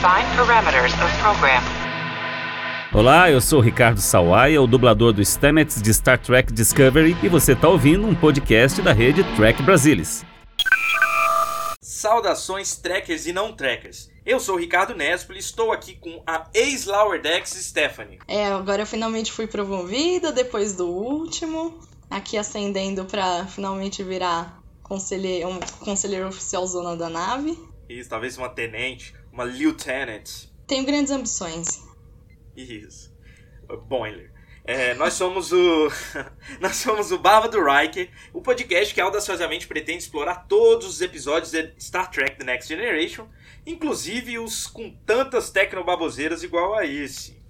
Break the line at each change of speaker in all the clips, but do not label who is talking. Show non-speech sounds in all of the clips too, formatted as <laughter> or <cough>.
Define parameters of program.
Olá, eu sou o Ricardo Sawaia, o dublador do Stamets de Star Trek Discovery, e você está ouvindo um podcast da rede Trek Brasilis.
Saudações trekkers e não trekkers. Eu sou o Ricardo Nespoli e estou aqui com a ex-Lower Decks Stephanie.
É, agora eu finalmente fui promovida depois do último. Aqui ascendendo pra finalmente virar conselheiro, um conselheiro oficial zona da nave.
Isso, talvez uma tenente, uma lieutenant.
Tenho grandes ambições.
Isso. Boiler. É, nós somos o. <laughs> nós somos o Barba do Riker, o podcast que audaciosamente pretende explorar todos os episódios de Star Trek The Next Generation, inclusive os com tantas tecnobaboseiras igual a esse.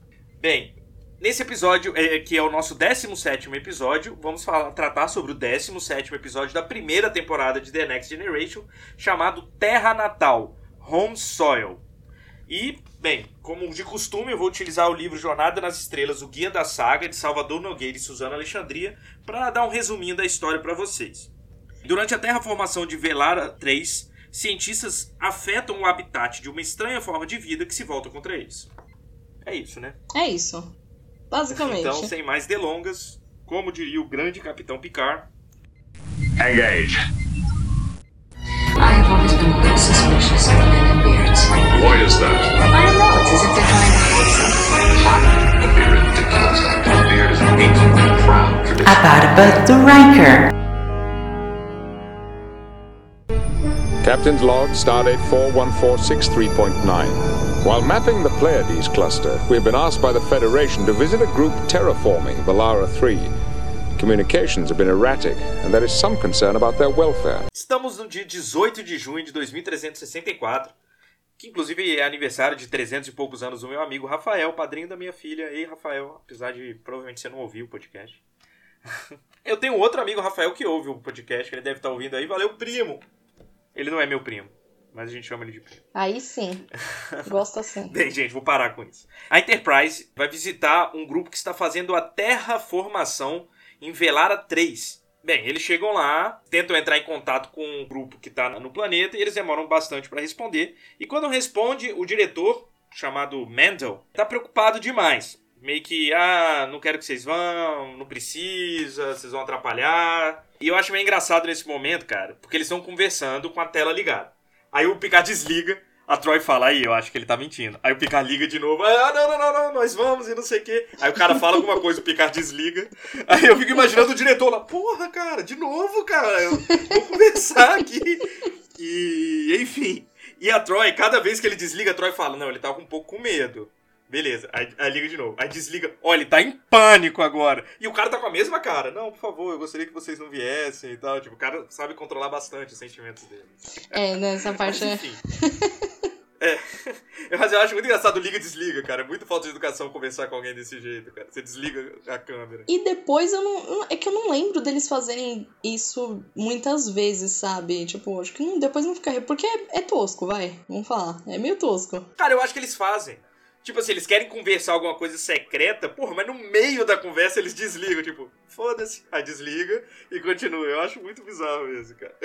Bem, nesse episódio, é, que é o nosso 17 episódio, vamos falar, tratar sobre o 17 episódio da primeira temporada de The Next Generation, chamado Terra Natal Home Soil. E, bem, como de costume, eu vou utilizar o livro Jornada nas Estrelas, o Guia da Saga, de Salvador Nogueira e Suzana Alexandria, para dar um resuminho da história para vocês. Durante a terraformação de Velara 3, cientistas afetam o habitat de uma estranha forma de vida que se volta contra eles. É isso, né?
É isso. Basicamente.
Então, sem mais delongas, como diria o grande Capitão Picard,
Engage.
I have always been a bit suspicious of men in beards.
Why is that?
I don't know, it's as if they're trying to hide something.
A beard ridiculous. A beard is ancient and proud tradition.
Barba do Riker.
Captain's log, stardate 41463.9. While mapping the Pleiades cluster, we have been asked by the Federation to visit a group terraforming Valara 3. Communications have been erratic, and there is some concern about their welfare.
Estamos no dia 18 de junho de 2364, que inclusive é aniversário de 300 e poucos anos do meu amigo Rafael, padrinho da minha filha. Ei, Rafael, apesar de provavelmente você não ouvir o podcast. <laughs> Eu tenho outro amigo, Rafael, que ouve o podcast, que ele deve estar ouvindo aí. Valeu, primo! Ele não é meu primo, mas a gente chama ele de primo.
Aí sim. Gosto assim. <laughs>
Bem, gente, vou parar com isso. A Enterprise vai visitar um grupo que está fazendo a terraformação em Velara 3. Bem, eles chegam lá, tentam entrar em contato com um grupo que está no planeta e eles demoram bastante para responder. E quando responde, o diretor, chamado Mendel, está preocupado demais. Meio que, ah, não quero que vocês vão, não precisa, vocês vão atrapalhar. E eu acho meio engraçado nesse momento, cara, porque eles estão conversando com a tela ligada. Aí o Picard desliga, a Troy fala, aí, eu acho que ele tá mentindo. Aí o Picard liga de novo, ah, não, não, não, não, nós vamos e não sei o quê. Aí o cara fala alguma coisa, o Picard desliga. Aí eu fico imaginando o diretor lá, porra, cara, de novo, cara, eu vou conversar aqui. E, enfim. E a Troy, cada vez que ele desliga, a Troy fala, não, ele tá um pouco com medo. Beleza, aí, aí liga de novo. Aí desliga. Olha, ele tá em pânico agora. E o cara tá com a mesma cara. Não, por favor, eu gostaria que vocês não viessem e tal. Tipo, o cara sabe controlar bastante os sentimentos dele.
É, nessa parte.
Mas, enfim. <laughs> É, <laughs> mas eu acho muito engraçado liga e desliga, cara. É muito falta de educação conversar com alguém desse jeito, cara. Você desliga a câmera.
E depois eu não. É que eu não lembro deles fazerem isso muitas vezes, sabe? Tipo, acho que não- depois não fica. Porque é, é tosco, vai. Vamos falar. É meio tosco.
Cara, eu acho que eles fazem. Tipo assim, eles querem conversar alguma coisa secreta, porra, mas no meio da conversa eles desligam, tipo, foda-se. Aí desliga e continua. Eu acho muito bizarro isso, cara.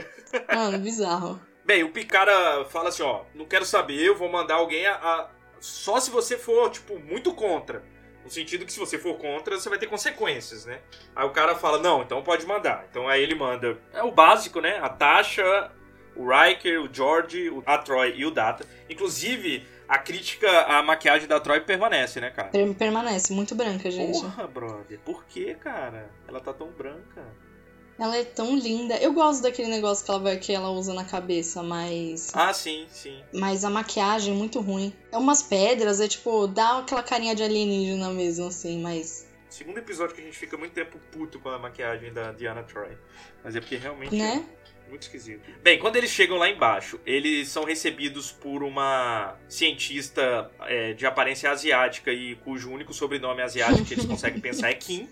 Mano, bizarro.
Bem, o Picara fala assim, ó, não quero saber, eu vou mandar alguém a, a- Só se você for, tipo, muito contra. No sentido que se você for contra, você vai ter consequências, né? Aí o cara fala, não, então pode mandar. Então aí ele manda. É o básico, né? A Tasha, o Riker, o George, o- a Troy e o Data. Inclusive, a crítica à maquiagem da Troy permanece, né, cara?
Per- Permanece muito branca, gente.
Porra, brother, por que, cara? Ela tá tão branca.
Ela é tão linda. Eu gosto daquele negócio que ela, vai, que ela usa na cabeça, mas.
Ah, sim, sim.
Mas a maquiagem é muito ruim. É umas pedras, é tipo, dá aquela carinha de alienígena mesmo, assim, mas.
Segundo episódio que a gente fica muito tempo puto com a maquiagem da Diana Troy. Mas é porque realmente
Né?
é muito esquisito. Bem, quando eles chegam lá embaixo, eles são recebidos por uma cientista é, de aparência asiática e cujo único sobrenome asiático que eles conseguem pensar é Kim.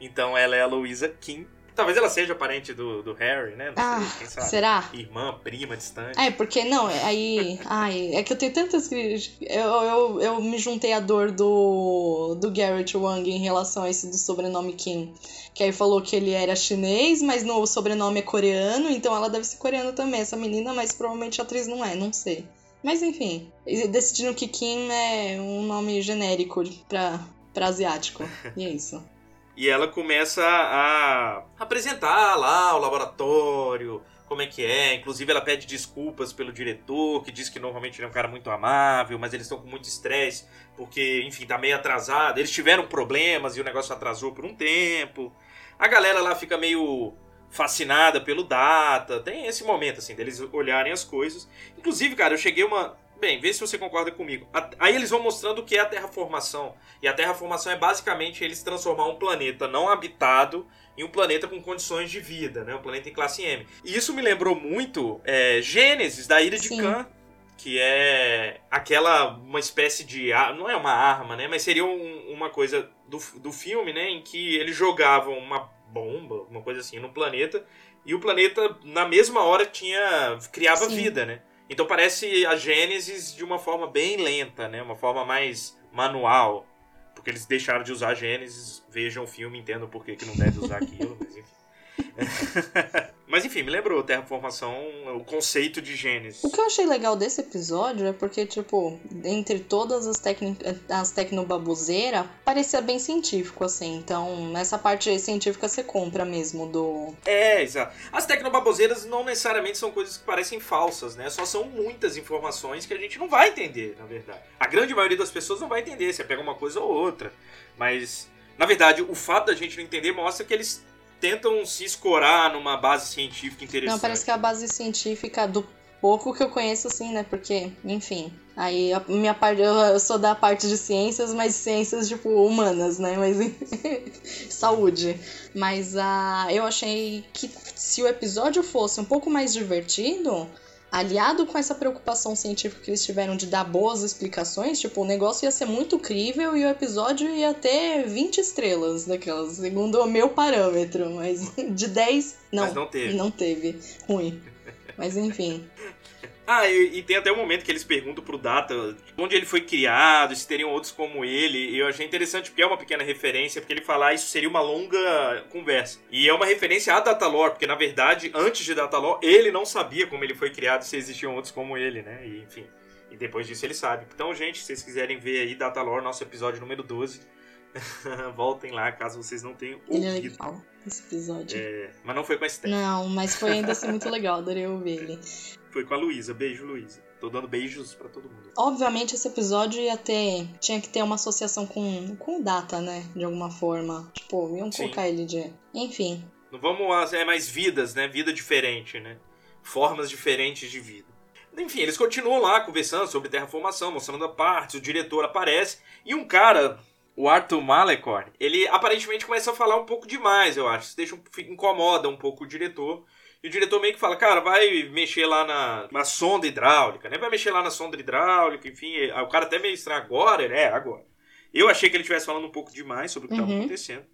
Então ela é a Louisa Kim. Talvez ela seja parente do, do Harry, né? Não
Ah,
sei, quem sabe.
será?
Irmã, prima, distante.
É, porque não, é- aí. Ai, é que eu tenho tantas críticas. Eu, eu, eu me juntei à dor do, do Garrett Wang em relação a esse do sobrenome Kim. Que aí falou que ele era chinês, mas no o sobrenome é coreano, então ela deve ser coreana também, essa menina, mas provavelmente a atriz não é, não sei. Mas enfim, decidiram que Kim é um nome genérico pra, pra asiático. E é isso. <laughs>
E ela começa a apresentar lá o laboratório, como é que é. Inclusive, ela pede desculpas pelo diretor, que diz que normalmente ele é um cara muito amável, mas eles estão com muito estresse, porque, enfim, tá meio atrasado. Eles tiveram problemas e o negócio atrasou por um tempo. A galera lá fica meio fascinada pelo Data. Tem esse momento, assim, deles olharem as coisas. Inclusive, cara, eu cheguei uma. Bem, vê se você concorda comigo. Aí eles vão mostrando o que é a terraformação. E a terraformação é basicamente eles transformar um planeta não habitado em um planeta com condições de vida, né? Um planeta em classe M. E isso me lembrou muito é, Gênesis, da Ilha de
Sim.
Khan. Que é aquela, uma espécie de. Não é uma arma, né? Mas seria um- uma coisa do, do filme, né? Em que eles jogavam uma bomba, uma coisa assim, no planeta. E o planeta, na mesma hora, tinha. criava
Sim.
vida, né? Então parece a Gênesis de uma forma bem lenta, né? Uma forma mais manual. Porque eles deixaram de usar Gênesis. Vejam o filme, entendam por que, que não deve usar aquilo, mas enfim. <laughs> mas enfim, me lembrou Terraformação, o conceito de Gênesis.
O que eu achei legal desse episódio é porque, tipo, entre todas as, as tecnobabuseiras, parecia bem científico, assim. Então, nessa parte científica você compra mesmo do.
É, exato. As tecnobaboseiras não necessariamente são coisas que parecem falsas, né? Só são muitas informações que a gente não vai entender, na verdade. A grande maioria das pessoas não vai entender, você pega uma coisa ou outra. Mas, na verdade, o fato da gente não entender mostra que eles tentam se escorar numa base científica interessante.
Não, parece que a base científica do pouco que eu conheço, assim, né? Porque, enfim. Aí a minha parte, eu, sou da parte de ciências, mas ciências, tipo, humanas, né? Mas <laughs> saúde. Mas ah, eu achei que se o episódio fosse um pouco mais divertido, aliado com essa preocupação científica que eles tiveram de dar boas explicações, tipo, o negócio ia ser muito crível e o episódio ia ter 20 estrelas daquelas, segundo o meu parâmetro, mas <laughs> de 10, não.
Mas não teve.
Não teve. Ruim. Mas enfim.
Ah, e, e tem até um momento que eles perguntam pro Data onde ele foi criado, se teriam outros como ele. E eu achei interessante porque é uma pequena referência, porque ele fala ah, isso seria uma longa conversa. E é uma referência a Datalore, porque na verdade, antes de Datalore, ele não sabia como ele foi criado, se existiam outros como ele, né? E enfim. E depois disso ele sabe. Então, gente, se vocês quiserem ver aí Datalore, nosso episódio número 12, <laughs> voltem lá, caso vocês não tenham
Ele é
ouvido.
legal, esse episódio.
É, mas não foi com a Steph,
Não, mas foi ainda assim muito legal, adorei ouvir ele.
Foi com a Luísa. Beijo, Luísa. Tô dando beijos pra todo mundo.
Obviamente esse episódio ia ter. Tinha que ter uma associação com, com data, né? De alguma forma. Tipo, iam
Sim.
colocar ele de. Enfim.
Não vamos é mais vidas, né? Vida diferente, né? Formas diferentes de vida. Enfim, eles continuam lá conversando sobre terraformação, mostrando a partes, o diretor aparece e um cara, o Arthur Malecorn, ele aparentemente começa a falar um pouco demais, eu acho. Isso deixa, incomoda um pouco o diretor. E o diretor meio que fala, cara, vai mexer lá na, na sonda hidráulica, né? Vai mexer lá na sonda hidráulica, enfim. Aí O cara até meio estranho agora, né? Agora. Eu achei que ele estivesse falando um pouco demais sobre o que estava
Uhum.
acontecendo.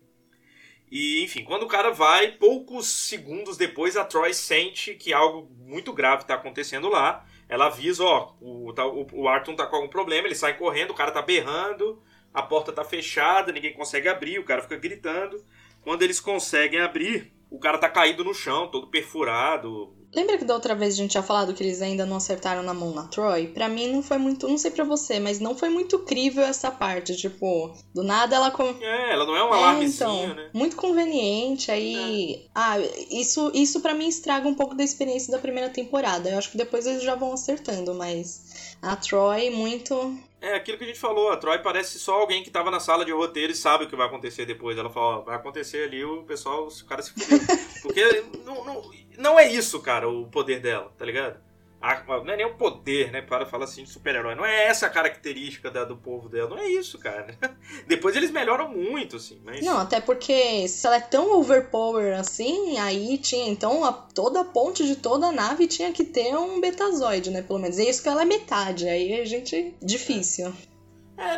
E, enfim, quando o cara vai, poucos segundos depois, a Troy sente que algo muito grave tá acontecendo lá. Ela avisa, ó, o, o, o Arthur tá com algum problema, ele sai correndo, o cara tá berrando, a porta tá fechada, ninguém consegue abrir, o cara fica gritando. Quando eles conseguem abrir, o cara tá caído no chão, todo perfurado.
Lembra que da outra vez a gente tinha falado que eles ainda não acertaram na mão na Troy? Pra mim não foi muito. Não sei pra você, mas não foi muito crível essa parte. Tipo, do nada ela. Com...
É, ela não é um
É,
alarmezinho,
então,
né?
muito conveniente. Aí, ah, isso, isso para mim estraga um pouco da experiência da primeira temporada. Eu acho que depois eles já vão acertando, mas a Troy muito.
É aquilo que a gente falou, a Troy parece só alguém que tava na sala de roteiro e sabe o que vai acontecer depois. Ela fala, ó, vai acontecer ali, o pessoal, o cara se fudeu. <laughs> Porque não, não, não é isso, cara, o poder dela, tá ligado? Não é nem o poder, né? Para falar assim de super-herói. Não é essa a característica da- do povo dela. Não é isso, cara. <laughs> Depois eles melhoram muito, assim. Mas...
Não, até porque se ela é tão overpower assim, aí tinha. Então a- toda a ponte de toda a nave tinha que ter um betazoide, né? Pelo menos. E isso que ela é metade. Aí a gente. Difícil.
É,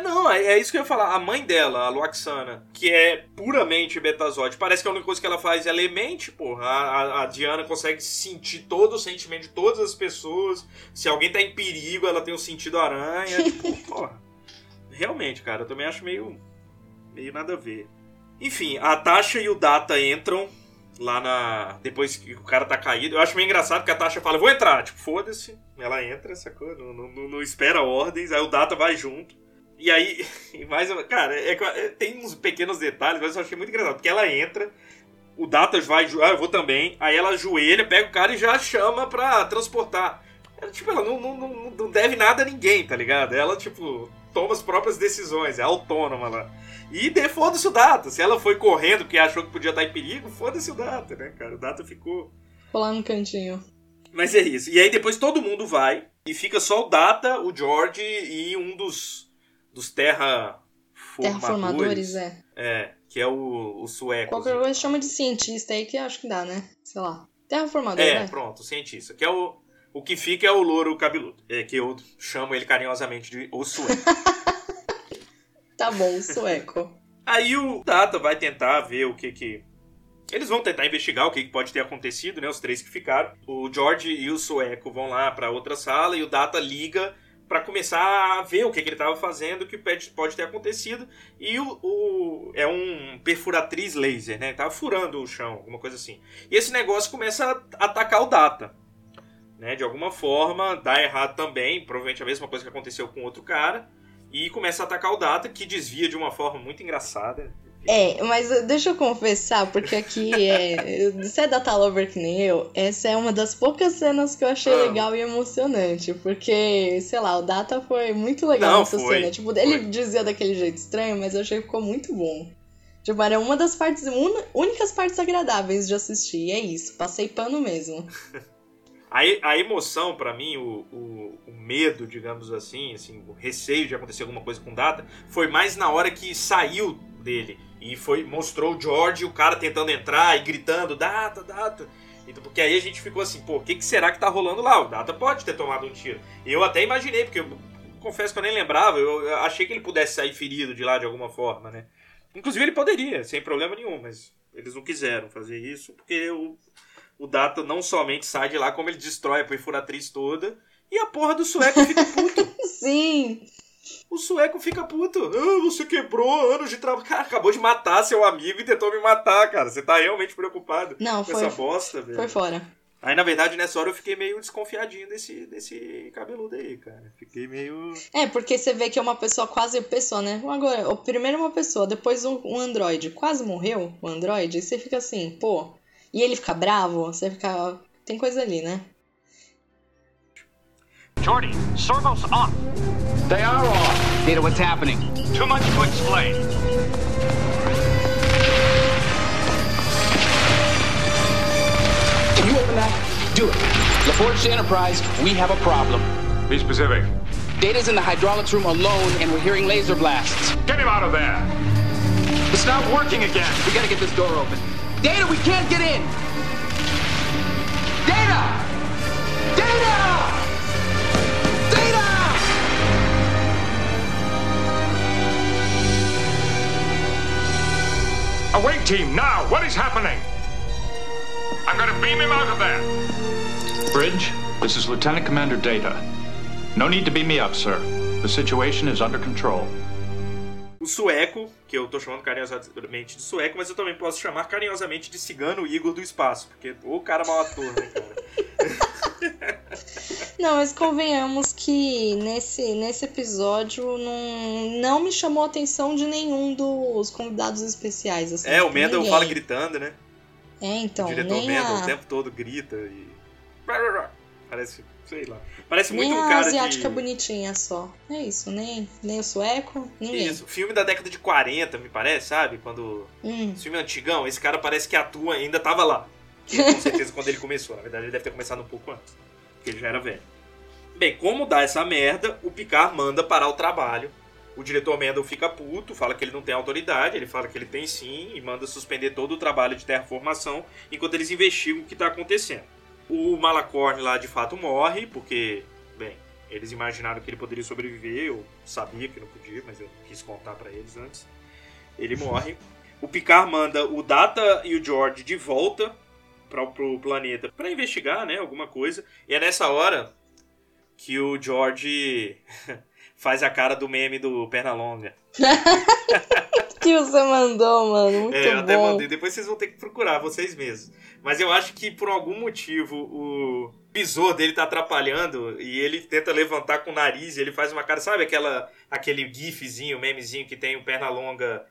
não, é, é isso que eu ia falar. A mãe dela, a Luaxana, que é puramente betazoide, parece que a única coisa que ela faz é ler mente, porra. A, a- a Diana consegue sentir todo o sentimento de todas as pessoas. Se alguém tá em perigo, ela tem o sentido aranha. <laughs> tipo, porra. Realmente, cara, eu também acho meio. meio nada a ver. Enfim, a Tasha e o Data entram lá na. Depois que o cara tá caído. Eu acho meio engraçado que a Tasha fala, vou entrar. Tipo, foda-se. Ela entra, sacou? Não, não- não espera ordens, aí o Data vai junto. E aí, <laughs> mais uma- cara, é é- tem uns pequenos detalhes, mas eu achei muito engraçado. Porque ela entra, o Data vai, ah, eu vou também. Aí ela ajoelha, pega o cara e já chama pra transportar. Ela, tipo, ela não, não, não, não deve nada a ninguém, tá ligado? Ela, tipo, toma as próprias decisões, é autônoma lá. E de, foda-se o Data. Se ela foi correndo porque achou que podia estar em perigo, foda-se o Data, né, cara? O Data ficou.
Ficou lá no cantinho.
Mas é isso. E aí depois todo mundo vai e fica só o Data, o George e um dos, dos terra
Terraformadores, é.
É, que é o, o sueco.
Qualquer coisa chama de cientista aí que acho que dá, né? Sei lá. Terraformador,
É,
né?
pronto, cientista. Que é o, o que fica é o louro cabeludo. É, que eu chamo ele carinhosamente de o sueco. <laughs>
Tá bom, sueco.
Aí o Data vai tentar ver o que que. Eles vão tentar investigar o que que pode ter acontecido, né? Os três que ficaram. O George e o Sueco vão lá pra outra sala e o Data liga pra começar a ver o que, que ele tava fazendo, o que pode ter acontecido. E o, o- é um perfuratriz laser, né? Tava furando o chão, alguma coisa assim. E esse negócio começa a atacar o Data. Né? De alguma forma, dá errado também, provavelmente a mesma coisa que aconteceu com outro cara. E começa a atacar o Data, que desvia de uma forma muito engraçada.
É, mas deixa eu confessar, porque aqui é. <laughs> Você é data lover que nem eu, essa é uma das poucas cenas que eu achei
Ah.
legal e emocionante. Porque, sei lá, o Data foi muito legal
Não,
nessa
foi,
cena. Tipo, ele
foi.
dizia daquele jeito estranho, mas eu achei que ficou muito bom. Tipo, era uma das partes, un- únicas partes agradáveis de assistir. E é isso, passei pano mesmo. <laughs>
A, a emoção, pra mim, o, o, o medo, digamos assim, assim, o receio de acontecer alguma coisa com o Data, foi mais na hora que saiu dele. E foi mostrou o George, o cara tentando entrar e gritando, Data, Data. Então, porque aí a gente ficou assim, pô, o que, que será que tá rolando lá? O Data pode ter tomado um tiro. Eu até imaginei, porque eu confesso que eu nem lembrava, eu, achei que ele pudesse sair ferido de lá de alguma forma, né? Inclusive ele poderia, sem problema nenhum, mas eles não quiseram fazer isso, porque o, o Data não somente sai de lá, como ele destrói a perfuratriz toda. E a porra do sueco fica puto. <laughs>
Sim!
O sueco fica puto. Ah, você quebrou anos de trabalho. Cara, acabou de matar seu amigo e tentou me matar, cara. Você tá realmente preocupado
Não,
com
foi,
essa bosta, velho.
foi fora.
Aí, na verdade, nessa hora eu fiquei meio desconfiadinho desse, desse cabeludo aí, cara. Fiquei meio.
É, porque você vê que é uma pessoa quase pessoa, né? Agora, o primeiro uma pessoa, depois um, um androide. Quase morreu o androide, e você fica assim, pô. E ele fica bravo, você fica. Tem coisa ali, né?
Jordy, servos off.
They are off. Data, what's happening?
Too much to explain.
Can you open that? Do it. LaForge to Enterprise, we have a problem.
Be specific.
Data's in the hydraulics room alone, and we're hearing laser blasts.
Get him out of there.
It's not working again.
We gotta get this door open. Data, we can't get in!
Away team, now! What is happening? I'm gonna beam him out of there.
Bridge, this is Lieutenant Commander Data. No need to beam me up, sir. The situation is under control.
O sueco, que eu tô chamando carinhosamente de sueco, mas eu também posso chamar carinhosamente de cigano Igor do espaço. Porque o cara mal ator, né, cara? <laughs>
Não, mas convenhamos que nesse, nesse episódio não, não me chamou a atenção de nenhum dos convidados especiais. Assim,
É, o Mendel
ninguém.
fala gritando, né?
É, então,
o diretor
nem
Mendel
a,
o tempo todo grita e. Parece, sei lá. Parece
nem
muito um
a
cara
asiática
de.
bonitinha só. É isso, nem, nem o sueco, ninguém.
Isso, filme da década de 40, me parece, sabe? Quando.
Hum,
filme antigão, esse cara parece que atua, ainda tava lá. Com certeza quando ele começou. Na verdade, ele deve ter começado um pouco antes. Porque ele já era velho. Bem, como dá essa merda, o Picard manda parar o trabalho. O diretor Mendel fica puto, fala que ele não tem autoridade, ele fala que ele tem sim, e manda suspender todo o trabalho de terraformação enquanto eles investigam o que está acontecendo. O Malacorn lá de fato morre, porque, bem, eles imaginaram que ele poderia sobreviver, eu sabia que não podia, mas eu quis contar para eles antes. Ele morre. O Picard manda o Data e o George de volta para pro planeta para investigar, né, alguma coisa. E é nessa hora que o George <laughs> faz a cara do meme do Pernalonga. <laughs>
que você mandou, mano. Muito
é, eu
bom.
até mandei. Depois vocês vão ter que procurar vocês mesmos. Mas eu acho que por algum motivo o besouro dele tá atrapalhando e ele tenta levantar com o nariz e ele faz uma cara, sabe aquela aquele gifzinho, memezinho que tem o Pernalonga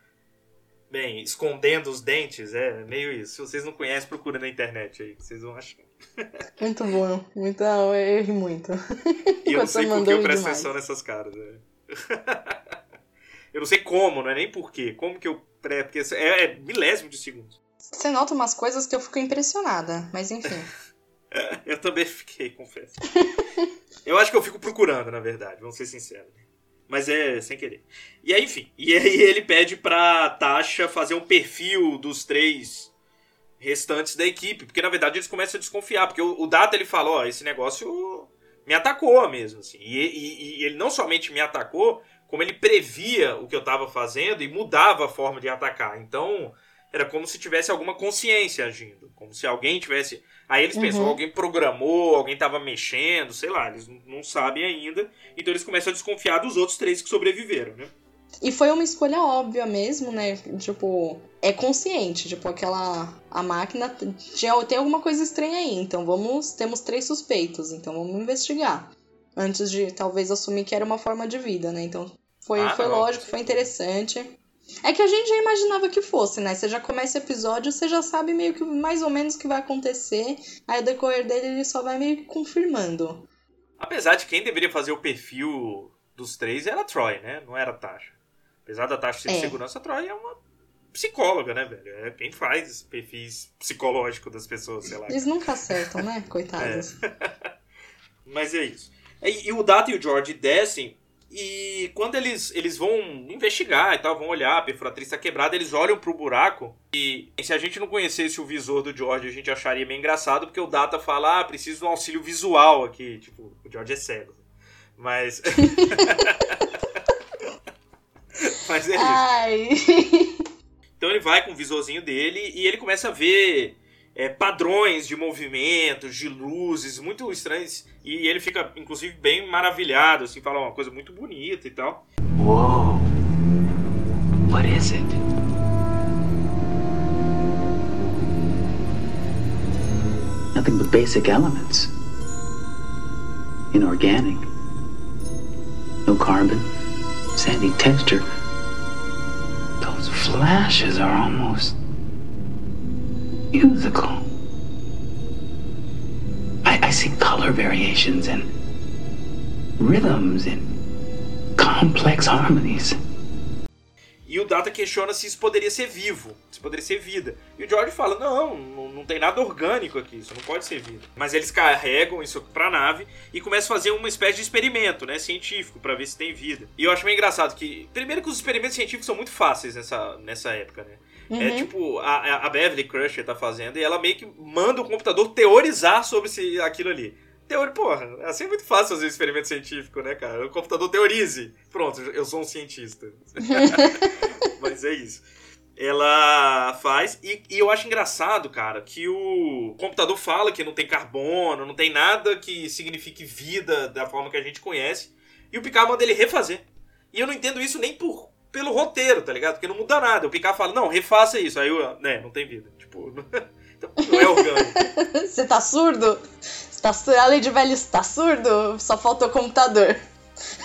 bem, escondendo os dentes, é meio isso. Se vocês não conhecem, procura na internet aí, vocês vão achar.
Muito bom. Muito, eu errei muito.
E eu não <laughs> sei
você
por que
mandou,
eu presto
demais.
atenção nessas caras. né? <laughs> eu não sei como, não é nem por quê. Como que eu. pre- Porque é, é milésimo de segundo.
Você nota umas coisas que eu fico impressionada, mas enfim. <laughs>
Eu também fiquei, confesso. eu acho que eu fico procurando, na verdade, vamos ser sinceros. Mas é sem querer. E aí, enfim. E aí ele pede pra Tasha fazer um perfil dos três restantes da equipe. Porque na verdade eles começam a desconfiar. Porque o, o Data ele fala: Ó, esse negócio me atacou mesmo. Assim. E, e- e ele não somente me atacou, como ele previa o que eu tava fazendo e mudava a forma de atacar. Então era como se tivesse alguma consciência agindo. Como se alguém tivesse. Aí eles pensam,
Uhum.
alguém programou, alguém tava mexendo, sei lá, eles não- não sabem ainda. Então eles começam a desconfiar dos outros três que sobreviveram, né?
E foi uma escolha óbvia mesmo, né? Tipo, é consciente, tipo, aquela. A máquina tinha, tem alguma coisa estranha aí, então vamos. Temos três suspeitos, então vamos investigar. Antes de talvez assumir que era uma forma de vida, né? Então foi,
Ah,
foi
não,
lógico, foi interessante. É que a gente já imaginava que fosse, né? Você já começa o episódio, você já sabe meio que mais ou menos o que vai acontecer. Aí o decorrer dele ele só vai meio que confirmando.
Apesar de quem deveria fazer o perfil dos três era a Troy, né? Não era a Tasha. Apesar da ser de
É.
segurança, a Troy é uma psicóloga, né, velho? É quem faz esse perfis psicológico das pessoas, sei lá.
Eles nunca acertam, né? <laughs> Coitados. <laughs>
Mas é isso. E, e o Data e o George descem e quando eles, eles vão investigar e tal, vão olhar, a perfuratriz tá quebrada, eles olham pro buraco e se a gente não conhecesse o visor do George, a gente acharia meio engraçado, porque o Data fala, ah, preciso de um auxílio visual aqui. Tipo, o George é cego. Mas... <laughs> Mas é isso. Então ele vai com o visorzinho dele e ele começa a ver é, padrões de movimentos, de luzes muito estranhos. E ele fica, inclusive, bem maravilhado, assim, fala uma coisa muito bonita e tal.
Whoa. What is it? Nothing but basic elements. Inorganic. No carbon. Sandy texture. Those flashes are almost musical. I, I see color variations and rhythms and complex harmonies.
E o Data questiona se isso poderia ser vivo, se poderia ser vida. E o George fala: não, não, não tem nada orgânico aqui, isso não pode ser vida. Mas eles carregam isso pra nave e começam a fazer uma espécie de experimento, né, científico, pra ver se tem vida. E eu acho meio engraçado que, primeiro, que os experimentos científicos são muito fáceis nessa, nessa época, né? É
Uhum.
tipo, a, a Beverly Crusher tá fazendo e ela meio que manda o computador teorizar sobre se aquilo ali. Teori, porra, assim é muito fácil fazer um experimento científico, né, cara? O computador teorize. Pronto, eu sou um cientista. <laughs> Mas é isso. Ela faz. E, e eu acho engraçado, cara, que o computador fala que não tem carbono, não tem nada que signifique vida da forma que a gente conhece. E o Picard manda ele refazer. E eu não entendo isso nem por, pelo roteiro, tá ligado? Porque não muda nada. O Picard fala, não, refaça isso. Aí eu, né, não tem vida. Tipo, <laughs> então, não é orgânico. <laughs>
Você tá surdo? Tá A Lady Velho está surdo? Só falta o computador.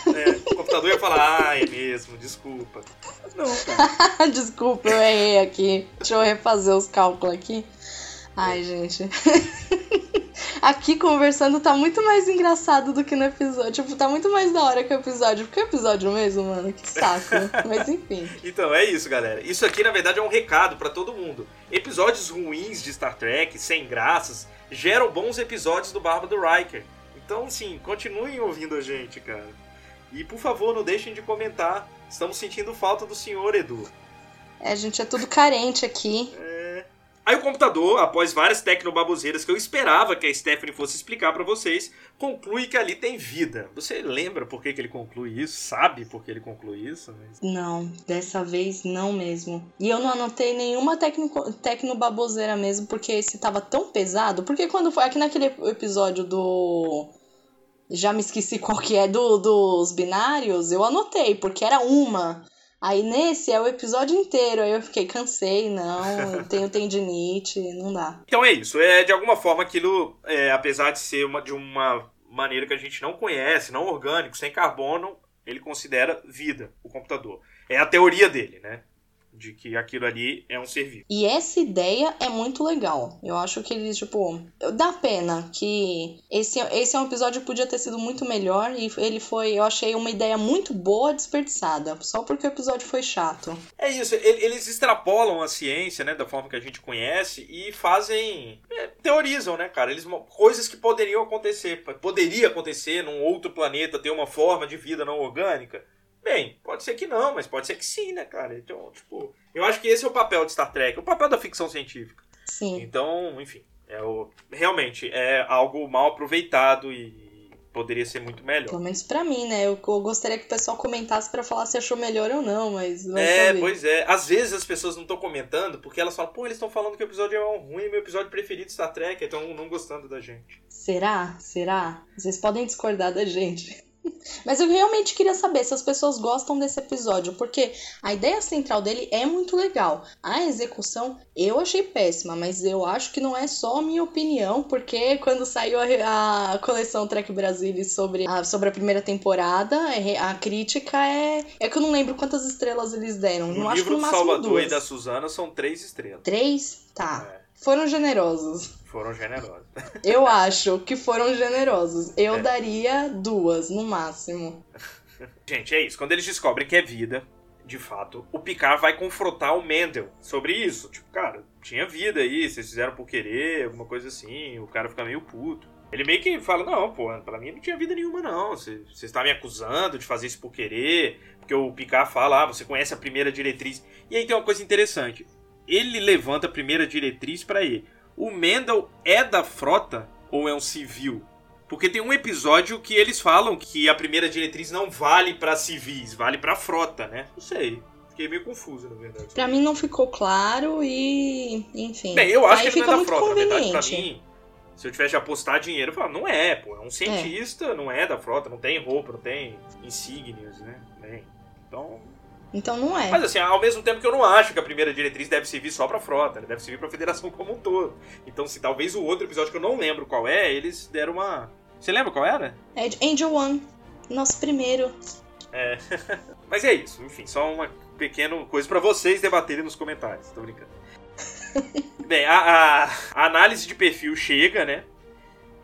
É, o computador ia falar, ah, é mesmo, desculpa. Não, cara. <laughs>
Desculpa, eu errei aqui. Deixa eu refazer os cálculos aqui. Ai, gente. <laughs> Aqui conversando tá muito mais engraçado do que no episódio. Tipo, tá muito mais da hora que o episódio. Porque é episódio mesmo, mano. Que saco. <laughs> Mas enfim.
Então, é isso, galera. Isso aqui, na verdade, é um recado pra todo mundo. Episódios ruins de Star Trek, sem graças, geram bons episódios do Barba do Riker. Então, sim, continuem ouvindo a gente, cara. E, por favor, não deixem de comentar. Estamos sentindo falta do senhor, Edu.
É, gente, é tudo carente aqui.
Aí o computador, após várias tecnobaboseiras que eu esperava que a Stephanie fosse explicar pra vocês, conclui que ali tem vida. Você lembra por que, que ele conclui isso? Sabe por que ele conclui isso?
Não, dessa vez não mesmo. E eu não anotei nenhuma tecno, tecnobaboseira mesmo, porque esse tava tão pesado. Porque quando foi. Aqui naquele episódio do. já me esqueci <laughs> qual que é do, dos binários, eu anotei, porque era uma. Aí nesse é o episódio inteiro, aí eu fiquei, cansei, não, eu tenho tendinite, não dá.
Então é isso, é de alguma forma aquilo, é, apesar de ser uma, de uma maneira que a gente não conhece, não orgânico, sem carbono, ele considera vida, o computador. É a teoria dele, né? De que aquilo ali é um ser vivo.
E essa ideia é muito legal. Eu acho que eles, tipo, dá pena que esse, esse é um episódio que podia ter sido muito melhor e ele foi, eu achei uma ideia muito boa desperdiçada, só porque o episódio foi chato.
É isso, eles extrapolam a ciência, né, da forma que a gente conhece e fazem, é, teorizam, né, cara, eles coisas que poderiam acontecer, poderia acontecer num outro planeta ter uma forma de vida não orgânica. Bem, pode ser que não, mas pode ser que sim, né, cara? Então, tipo, eu acho que esse é o papel de Star Trek, o papel da ficção científica.
Sim.
Então, enfim, é o, realmente é algo mal aproveitado e poderia ser muito melhor.
Pelo menos pra mim, né? Eu, eu gostaria que o pessoal comentasse para falar se achou melhor ou não, mas.
É, saber. pois é. Às vezes as pessoas não estão comentando porque elas falam, pô, eles estão falando que o episódio é ruim, meu episódio preferido de Star Trek, então não gostando da gente.
Será? Será? Vocês podem discordar da gente. Mas eu realmente queria saber se as pessoas gostam desse episódio, porque a ideia central dele é muito legal. A execução eu achei péssima, mas eu acho que não é só a minha opinião, porque quando saiu a, a coleção Trek Brasil sobre a, sobre a primeira temporada, é, a crítica é. É que eu não lembro quantas estrelas eles deram.
No
não
livro
acho que no
do Salvador duas. e da Suzana são três estrelas.
Três? Tá. É. Foram generosos.
Foram generosos. <laughs>
Eu acho que foram generosos. Eu é. daria duas, no máximo.
Gente, é isso. Quando eles descobrem que é vida, de fato, o Picard vai confrontar o Mendel sobre isso. Tipo, cara, tinha vida aí, vocês fizeram por querer, alguma coisa assim. O cara fica meio puto. Ele meio que fala: Não, pô, pra mim não tinha vida nenhuma, não. Você, está me acusando de fazer isso por querer. Porque o Picard fala: Ah, você conhece a primeira diretriz. E aí tem uma coisa interessante ele levanta a primeira diretriz para ele. O Mendel é da frota ou é um civil? Porque tem um episódio que eles falam que a primeira diretriz não vale para civis, vale para frota, né? Não sei. Fiquei meio confuso, na verdade.
Pra mim não ficou claro e. Enfim.
Bem, eu acho Aí que ele não é da frota, na verdade, pra mim. Se eu tivesse de apostar dinheiro, eu falo, não é, pô. É um cientista, é. não é da frota, não tem roupa, não tem insígnias, né? Bem, então,
então não é.
Mas assim, ao mesmo tempo que eu não acho que a primeira diretriz deve servir só pra frota, deve servir pra federação como um todo. Então, se talvez o outro episódio que eu não lembro qual é, eles deram uma. Você lembra qual era?
É Angel One. Nosso primeiro.
É. <laughs> Mas é isso, enfim, só uma pequena coisa para vocês debaterem nos comentários, tô brincando. <laughs> Bem, a, a, a análise de perfil chega, né?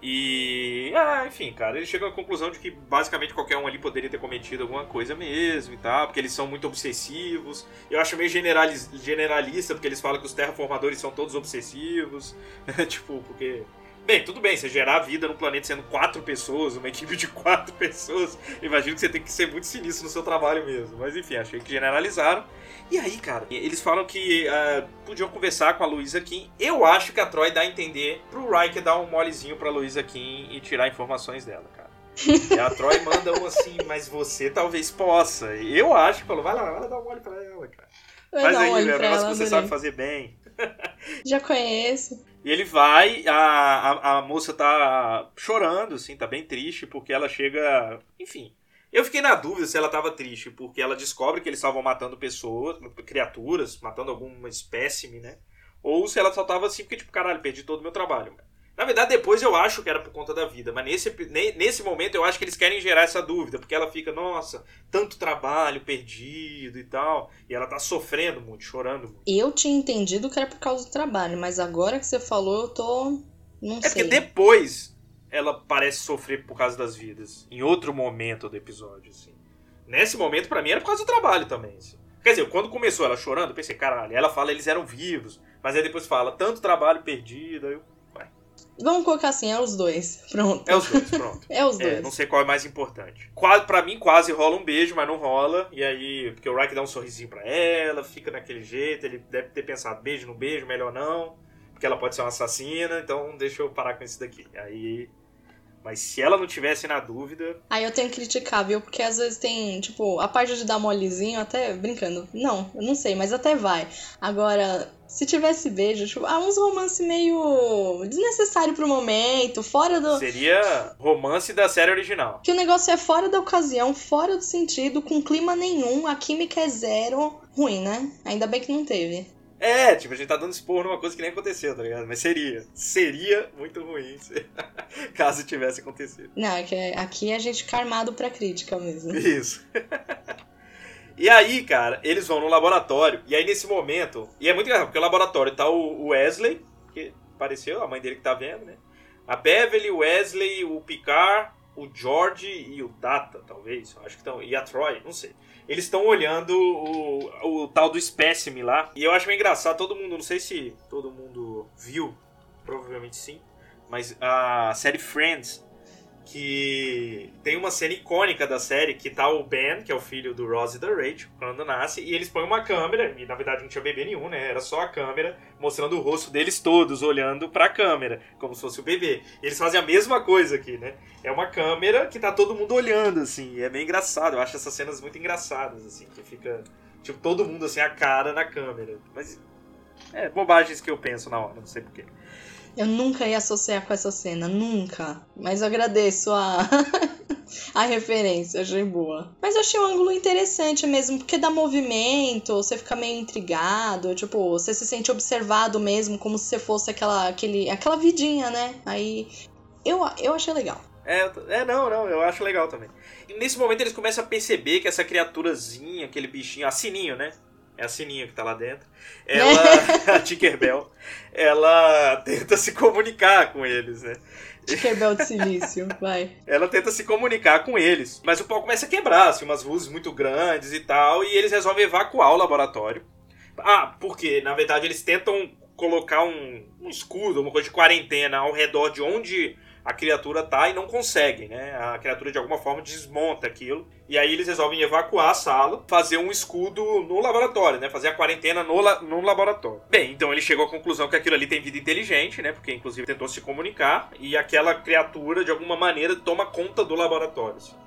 E. Ah, enfim, cara, ele chega à conclusão de que basicamente qualquer um ali poderia ter cometido alguma coisa mesmo e tal, porque eles são muito obsessivos. Eu acho meio generalista, porque eles falam que os terraformadores são todos obsessivos. <laughs> tipo, porque. Bem, tudo bem, você gerar vida num planeta sendo quatro pessoas, uma equipe de quatro <laughs> pessoas, imagino que você tem que ser muito sinistro no seu trabalho mesmo. Mas enfim, achei que generalizaram. E aí, cara, eles falam que uh, podiam conversar com a Luísa Kim. Eu acho que a Troy dá a entender pro Riker dar um molezinho pra Luísa Kim e tirar informações dela, cara. e a Troy <laughs> manda um assim, mas você talvez possa. Eu acho que falou, vai lá, vai lá dar um mole pra ela, cara.
Vai
Faz aí,
um
velho, negócio que você sabe fazer bem. <laughs>
Já conheço.
E ele vai, a, a, a moça tá chorando, assim, tá bem triste, porque ela chega. Enfim, eu fiquei na dúvida se ela estava triste, porque ela descobre que eles estavam matando pessoas, criaturas, matando alguma espécime, né? Ou se ela só tava assim, porque, tipo, caralho, perdi todo o meu trabalho. Na verdade, depois eu acho que era por conta da vida, mas nesse, nesse momento eu acho que eles querem gerar essa dúvida, porque ela fica, nossa, tanto trabalho perdido e tal, e ela tá sofrendo muito, chorando muito.
Eu tinha entendido que era por causa do trabalho, mas agora que você falou, eu tô. Não
é
sei.
porque depois ela parece sofrer por causa das vidas. Em outro momento do episódio, assim. Nesse momento, para mim, era por causa do trabalho também. Assim. Quer dizer, quando começou ela chorando, eu pensei, caralho, ela fala eles eram vivos. Mas aí depois fala, tanto trabalho perdido. Aí eu, vai.
Vamos colocar assim, é os dois. <laughs> Pronto.
É os dois, pronto.
é os dois.
É, não sei qual é mais importante. Quase, pra mim, quase rola um beijo, mas não rola. E aí, porque o Riker dá um sorrisinho pra ela, fica naquele jeito. Ele deve ter pensado, beijo no beijo, melhor não. Porque ela pode ser uma assassina, então deixa eu parar com isso daqui. Aí Mas se ela não tivesse na dúvida.
Aí eu tenho que criticar, viu? Porque às vezes tem, tipo, a parte de dar molezinho, até brincando. Não, eu não sei, mas até vai. Agora, se tivesse beijo, tipo, há uns romance meio desnecessário pro momento, fora do.
Seria romance da série original.
Que o negócio é fora da ocasião, fora do sentido, com clima nenhum, a química é zero. Ruim, né? Ainda bem que não teve.
É, tipo, a gente tá dando expor numa coisa que nem aconteceu, tá ligado? Mas seria. Seria muito ruim se- <laughs> caso tivesse acontecido.
Não, é que aqui a gente fica armado pra crítica mesmo.
Isso. <laughs> E aí, cara, eles vão no laboratório. E aí, nesse momento. E é muito engraçado, porque o laboratório tá o o Wesley, que apareceu, a mãe dele que tá vendo, né? A Beverly, o Wesley, o Picard, o George e o Data, talvez. Acho que estão. E a Troy, não sei. Eles estão olhando o, o tal do espécime lá. E eu acho meio engraçado, todo mundo, não sei se todo mundo viu, provavelmente sim. Mas a série Friends, que tem uma cena icônica da série, que tá o Ben, que é o filho do Ross e da Rachel, quando nasce, e eles põem uma câmera, e na verdade não tinha bebê nenhum, né? Era só a câmera mostrando o rosto deles todos, olhando pra câmera, como se fosse o bebê. Eles fazem a mesma coisa aqui, né? É uma câmera que tá todo mundo olhando, assim, e é meio engraçado. Eu acho essas cenas muito engraçadas, assim, que fica, tipo, todo mundo, assim, a cara na câmera. Mas, é, bobagens que eu penso na hora, não sei porquê.
Eu nunca ia associar com essa cena, nunca. Mas eu agradeço a, <laughs> a referência, achei boa. Mas eu achei um ângulo interessante mesmo, porque dá movimento, você fica meio intrigado, tipo, você se sente observado mesmo, como se você fosse aquela, aquele, aquela vidinha, né? Aí eu, eu achei legal.
É, é, não, não, eu acho legal também. E nesse momento eles começam a perceber que essa criaturazinha, aquele bichinho, a Sininho, né? É a Sininho que tá lá dentro. Ela, <laughs> a Tinkerbell, ela tenta se comunicar com eles, né?
Tinkerbell de silício, <laughs> vai.
Ela tenta se comunicar com eles, mas o pau começa a quebrar, assim, umas luzes muito grandes e tal, e eles resolvem evacuar o laboratório. Ah, porque, na verdade, eles tentam colocar um, um escudo, uma coisa de quarentena ao redor de onde a criatura tá e não conseguem, né? A criatura de alguma forma desmonta aquilo. E aí eles resolvem evacuar a sala, fazer um escudo no laboratório, né? Fazer a quarentena no, la no laboratório. Bem, então ele chegou à conclusão que aquilo ali tem vida inteligente, né? Porque inclusive tentou se comunicar. E aquela criatura, de alguma maneira, toma conta do laboratório. assim.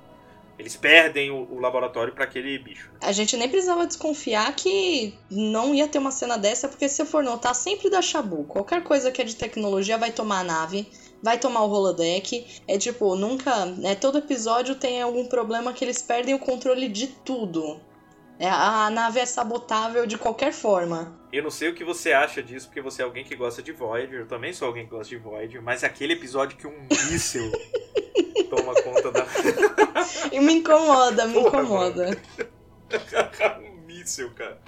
Eles perdem o, laboratório para aquele bicho.
A gente nem precisava desconfiar que não ia ter uma cena dessa, porque se for notar, sempre dá chabu. Qualquer coisa que é de tecnologia vai tomar a nave, vai tomar o holodeck. É tipo, nunca. Né, todo episódio tem algum problema que eles perdem o controle de tudo. É, a nave é sabotável de qualquer forma.
Eu não sei o que você acha disso, porque você é alguém que gosta de Voyager. Eu também sou alguém que gosta de Voyager, mas aquele episódio que um míssil <laughs> toma conta da.
E me incomoda, me
Porra,
incomoda. <laughs>
um míssil, cara.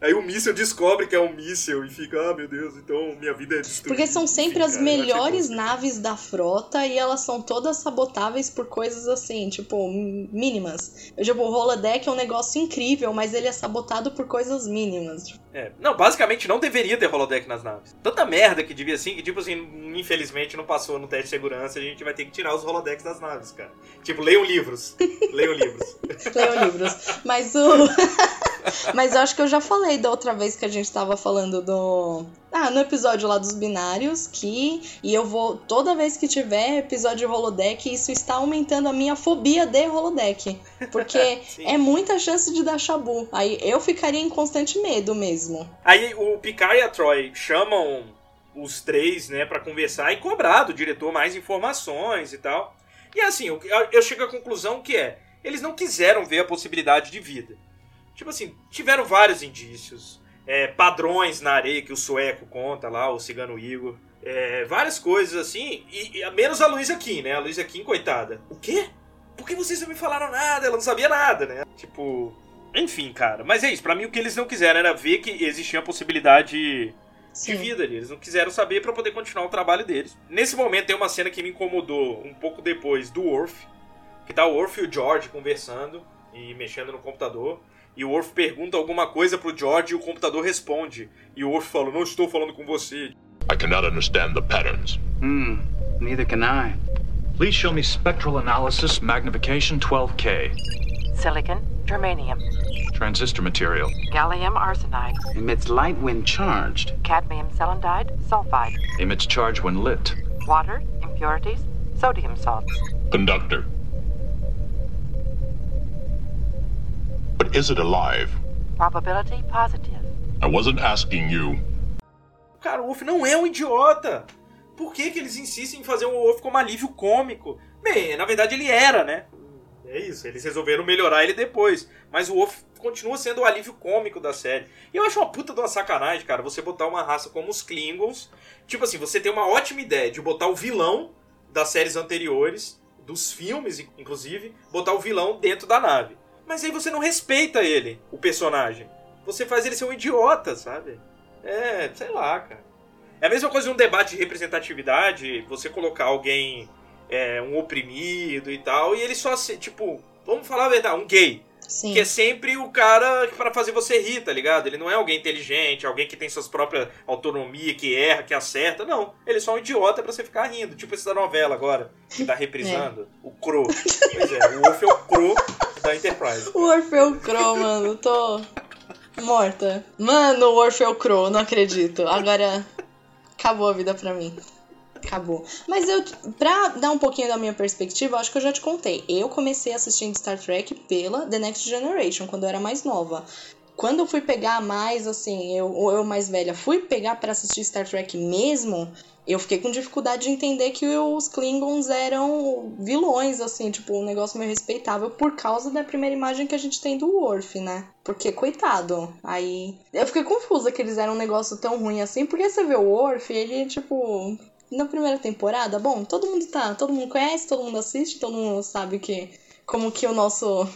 Aí o míssil descobre que é um míssil e fica, ah, meu Deus, então minha vida é destruída.
Porque são sempre
Enfim,
as melhores naves da frota e elas são todas sabotáveis por coisas assim, tipo, mínimas. Eu, tipo, o holodeck é um negócio incrível, mas ele é sabotado por coisas mínimas. Tipo,
É. Não, basicamente não deveria ter holodeck nas naves. Tanta merda que devia assim, que tipo assim, infelizmente não passou no teste de segurança, a gente vai ter que tirar os holodecks das naves, cara. Tipo, leiam livros. <laughs> leiam livros.
Leiam livros. Mas o. <laughs> Mas eu acho que eu já falei da outra vez que a gente tava falando do. Ah, no episódio lá dos binários, que. E eu vou. Toda vez que tiver episódio de holodeck, isso está aumentando a minha fobia de holodeck. Porque <laughs> é muita chance de dar chabu. Aí eu ficaria em constante medo mesmo.
Aí o Picard e a Troy chamam os três, né, pra conversar e cobrar do diretor mais informações e tal. E assim, eu, eu chego à conclusão que é, eles não quiseram ver a possibilidade de vida. Tipo assim, tiveram vários indícios, é, padrões na areia que o sueco conta lá, o cigano Igor. É, várias coisas assim, e, e menos a Luísa Kim, né? A Luísa Kim, coitada. O quê? Por que vocês não me falaram nada? Ela não sabia nada, né? Tipo, enfim, cara. Mas é isso, pra mim o que eles não quiseram era ver que existia a possibilidade de vida ali. Eles não quiseram saber pra poder continuar o trabalho deles. Nesse momento tem uma cena que me incomodou um pouco depois do Worf, que tá o Worf e o George conversando e mexendo no computador. E o Worf pergunta alguma coisa pro George e o computador responde. E o Worf fala: Não estou falando com você.
I cannot understand the patterns.
Hmm, neither can I.
Please show me spectral analysis magnification 12K.
Silicon, germanium,
Transistor material.
gallium arsenide,
Emits light when charged.
cadmium selenide, sulfide,
Emits charge when lit.
water, impurities, Sodium salts.
Conductor. Is it alive?
Probability positive.
I wasn't asking you.
Cara, o Wolf não é um idiota. Por que, que eles insistem em fazer o Wolf como alívio cômico? Bem, na verdade ele era, né? É isso, eles resolveram melhorar ele depois. Mas o Wolf continua sendo o alívio cômico da série. E eu acho uma puta de uma sacanagem, cara, você botar uma raça como os Klingons. Tipo assim, você tem uma ótima ideia de botar o vilão das séries anteriores, dos filmes, inclusive, botar o vilão dentro da nave. Mas aí você não respeita ele, o personagem. Você faz ele ser um idiota, sabe? É, sei lá, cara. É a mesma coisa um debate de representatividade, você colocar alguém, é, um oprimido e tal, e ele só, tipo, vamos falar a verdade, um gay.
Sim.
Que é sempre o cara para fazer você rir, tá ligado? Ele não é alguém inteligente, alguém que tem suas próprias autonomia, que erra, que acerta. Não. Ele é só um idiota para você ficar rindo. Tipo esse da novela agora, que tá reprisando. É. O Cro. Pois é, o Orfeu Cro da Enterprise.
O Orfeu Cro, mano. Tô morta. Mano, o Orfeu Cro, não acredito. Agora acabou a vida pra mim. Acabou. Mas eu, pra dar um pouquinho da minha perspectiva, acho que eu já te contei. Eu comecei assistindo Star Trek pela The Next Generation, quando eu era mais nova. Quando eu fui pegar mais, assim, eu, eu mais velha, fui pegar para assistir Star Trek mesmo, eu fiquei com dificuldade de entender que os Klingons eram vilões, assim, tipo, um negócio meio respeitável por causa da primeira imagem que a gente tem do Worf, né? Porque, coitado, aí. Eu fiquei confusa que eles eram um negócio tão ruim assim, porque você vê o Worf, ele, tipo, na primeira temporada, bom, todo mundo tá, todo mundo conhece, todo mundo assiste, todo mundo sabe que como que o nosso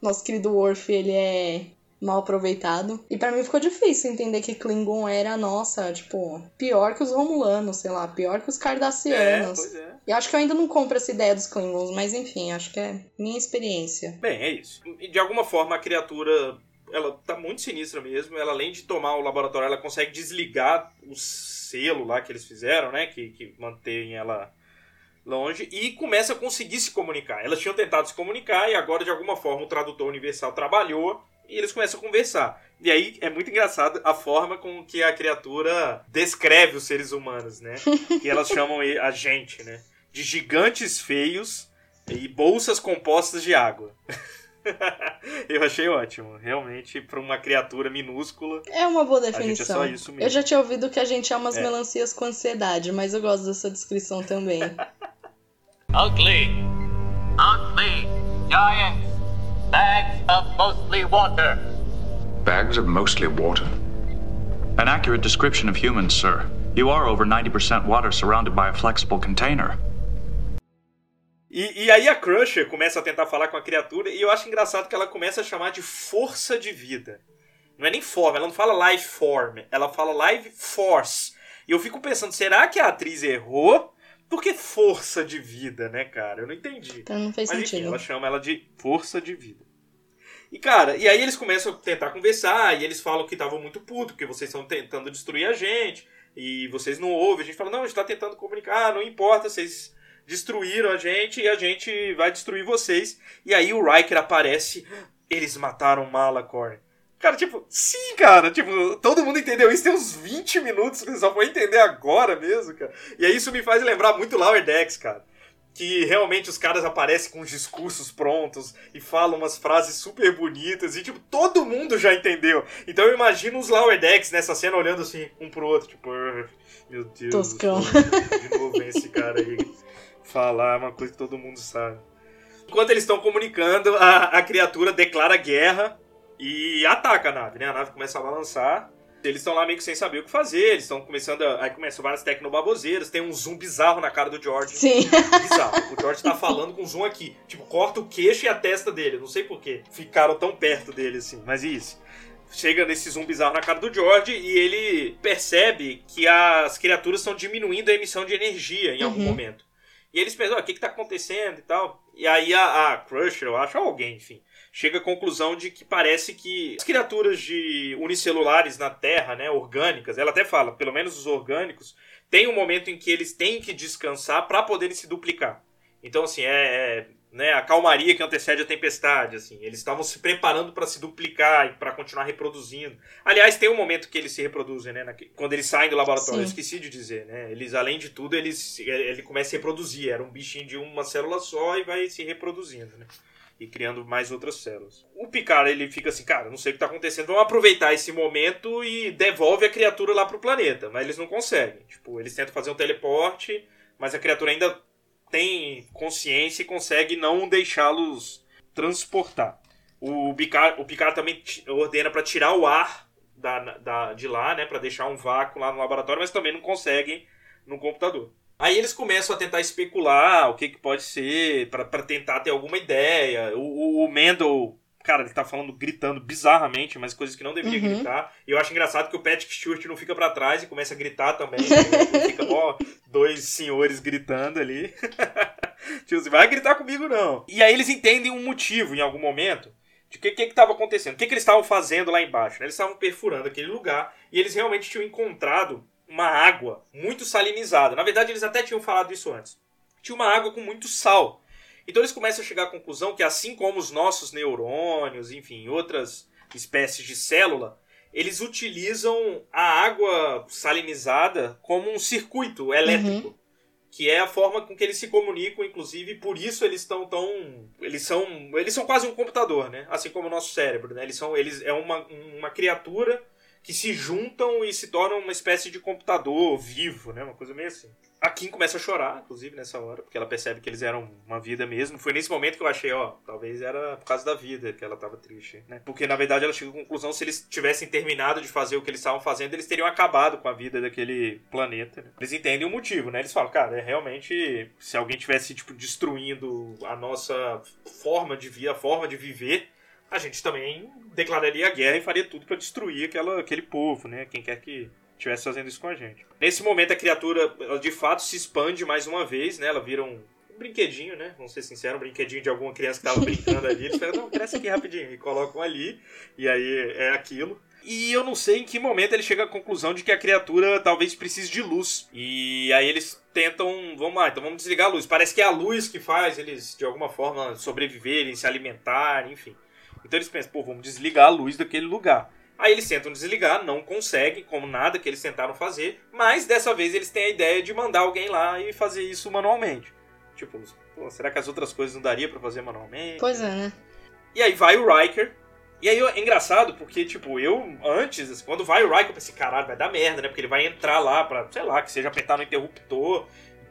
nosso querido Worf, ele é mal aproveitado. E para mim ficou difícil entender que Klingon era, nossa, tipo, pior que os Romulanos, sei lá, pior que os Cardassianos.
É, pois é.
E acho que eu ainda não compro essa ideia dos Klingons, mas enfim, acho que é minha experiência.
Bem, é isso. E de alguma forma a criatura ela tá muito sinistra mesmo. Ela, além de tomar o laboratório, ela consegue desligar o selo lá que eles fizeram, né? Que, que mantém ela longe. E começa a conseguir se comunicar. Elas tinham tentado se comunicar e agora, de alguma forma, o tradutor universal trabalhou e eles começam a conversar. E aí é muito engraçado a forma com que a criatura descreve os seres humanos, né? <laughs> que elas chamam a gente, né? De gigantes feios e bolsas compostas de água. <laughs> eu achei ótimo. Realmente, para uma criatura minúscula.
É uma boa definição.
É isso mesmo.
Eu já tinha ouvido que a gente é umas é. melancias com ansiedade, mas eu gosto dessa descrição também. <laughs>
Ugly. Ugly. Giant. Bags of mostly water.
Bags of mostly water? An accurate description of humans, sir. You are over 90% water surrounded by a flexible container.
E, e, aí a Crusher começa a tentar falar com a criatura e eu acho engraçado que ela começa a chamar de força de vida. Não é nem forma, ela não fala life form, ela fala life force. E eu fico pensando, será que a atriz errou? Por que força de vida, né, cara? Eu não entendi.
Então não fez
Mas,
sentido.
Enfim, ela chama ela de força de vida. E, cara, e aí eles começam a tentar conversar e eles falam que estavam muito putos, porque vocês estão tentando destruir a gente e vocês não ouvem. A gente fala, não, a gente tá tentando comunicar, não importa, vocês destruíram a gente e a gente vai destruir vocês. E aí o Riker aparece, eles mataram Malachor. Cara, tipo, sim, cara, tipo, todo mundo entendeu isso tem uns 20 minutos, que só foi entender agora mesmo, cara. E aí isso me faz lembrar muito Lower Decks, cara. Que realmente os caras aparecem com os discursos prontos e falam umas frases super bonitas e, tipo, todo mundo já entendeu. Então eu imagino os Lower Decks nessa cena olhando assim, um pro outro, tipo, meu Deus.
Toscão.
De novo vem esse cara aí <laughs> falar uma coisa que todo mundo sabe. Enquanto eles estão comunicando, a, a criatura declara guerra e ataca a nave, né? A nave começa a balançar. Eles estão lá meio que sem saber o que fazer, eles estão começando a, Aí começam várias tecnobaboseiras, tem um zoom bizarro na cara do George.
Sim.
Bizarro. O George tá falando com zoom aqui. Tipo, corta o queixo e a testa dele. Não sei porquê. Ficaram tão perto dele assim, mas isso? Chega nesse zoom bizarro na cara do George e ele percebe que as criaturas estão diminuindo a emissão de energia em algum
Uhum.
momento. E eles pensam, "Ah, o que que tá acontecendo e tal. E aí a, a Crusher, eu acho, ou alguém, enfim, chega à conclusão de que parece que as criaturas de unicelulares na Terra, né, orgânicas, ela até fala, pelo menos os orgânicos, tem um momento em que eles têm que descansar para poderem se duplicar. Então, assim, é, é né, a calmaria que antecede a tempestade, assim. Eles estavam se preparando para se duplicar e para continuar reproduzindo. Aliás, tem um momento que eles se reproduzem, né, na, quando eles saem do laboratório. Eu esqueci de dizer, né? Eles, além de tudo, eles ele começa a reproduzir. Era um bichinho de uma célula só e vai se reproduzindo, né? E criando mais outras células. O Picard, ele fica assim, cara, não sei o que tá acontecendo, vamos aproveitar esse momento e devolve a criatura lá pro planeta. Mas eles não conseguem. Tipo, eles tentam fazer um teleporte, mas a criatura ainda tem consciência e consegue não deixá-los transportar. O Picard, o Picard também ordena para tirar o ar da, da, de lá, né, para deixar um vácuo lá no laboratório, mas também não conseguem no computador. Aí eles começam a tentar especular o que, que pode ser, para tentar ter alguma ideia. O, o, o Mendel Cara, ele tá falando, gritando bizarramente, mas coisas que não deveria uhum. gritar. E eu acho engraçado que o Patrick Stewart não fica para trás e começa a gritar também. <laughs> fica ó, dois senhores gritando ali. <laughs> tipo assim, vai gritar comigo não. E aí eles entendem um motivo em algum momento de o que, que estava acontecendo. O que, que eles estavam fazendo lá embaixo. Né? Eles estavam perfurando aquele lugar e eles realmente tinham encontrado uma água muito salinizada. Na verdade, eles até tinham falado isso antes. Tinha uma água com muito sal. Então eles começam a chegar à conclusão que, assim como os nossos neurônios, enfim, outras espécies de célula, eles utilizam a água salinizada como um circuito elétrico. Uhum. Que é a forma com que eles se comunicam, inclusive, por isso eles estão tão. Eles são. Eles são quase um computador, né? Assim como o nosso cérebro, né? Eles são. Eles, é uma, uma criatura que se juntam e se tornam uma espécie de computador vivo, né? Uma coisa meio assim. A Kim começa a chorar, inclusive, nessa hora, porque ela percebe que eles eram uma vida mesmo. Foi nesse momento que eu achei, ó, talvez era por causa da vida que ela tava triste, né? Porque, na verdade, ela chega à conclusão, se eles tivessem terminado de fazer o que eles estavam fazendo, eles teriam acabado com a vida daquele planeta, né? Eles entendem o motivo, né? Eles falam, cara, é realmente, se alguém tivesse, tipo, destruindo a nossa forma de vida, a forma de viver, a gente também declararia a guerra e faria tudo para destruir aquela, aquele povo, né? Quem quer que estivesse fazendo isso com a gente. Nesse momento a criatura, ela de fato se expande mais uma vez, né? Ela vira um, um brinquedinho, né? Vamos ser sinceros, um brinquedinho de alguma criança que estava <laughs> brincando ali. Eles falam, não, cresce aqui rapidinho. E colocam ali, e aí é aquilo. E eu não sei em que momento ele chega à conclusão de que a criatura talvez precise de luz. E aí eles tentam, vamos lá, então vamos desligar a luz. Parece que é a luz que faz eles de alguma forma sobreviverem, se alimentarem, enfim. Então eles pensam, pô, vamos desligar a luz daquele lugar. Aí eles tentam desligar, não conseguem, como nada que eles tentaram fazer, mas dessa vez eles têm a ideia de mandar alguém lá e fazer isso manualmente. Tipo, pô, será que as outras coisas não daria para fazer manualmente?
Pois é, né?
E aí vai o Riker. E aí é engraçado porque, tipo, eu antes, assim, quando vai o Riker, eu pensei, caralho, vai dar merda, né? Porque ele vai entrar lá pra, sei lá, que seja apertar no interruptor.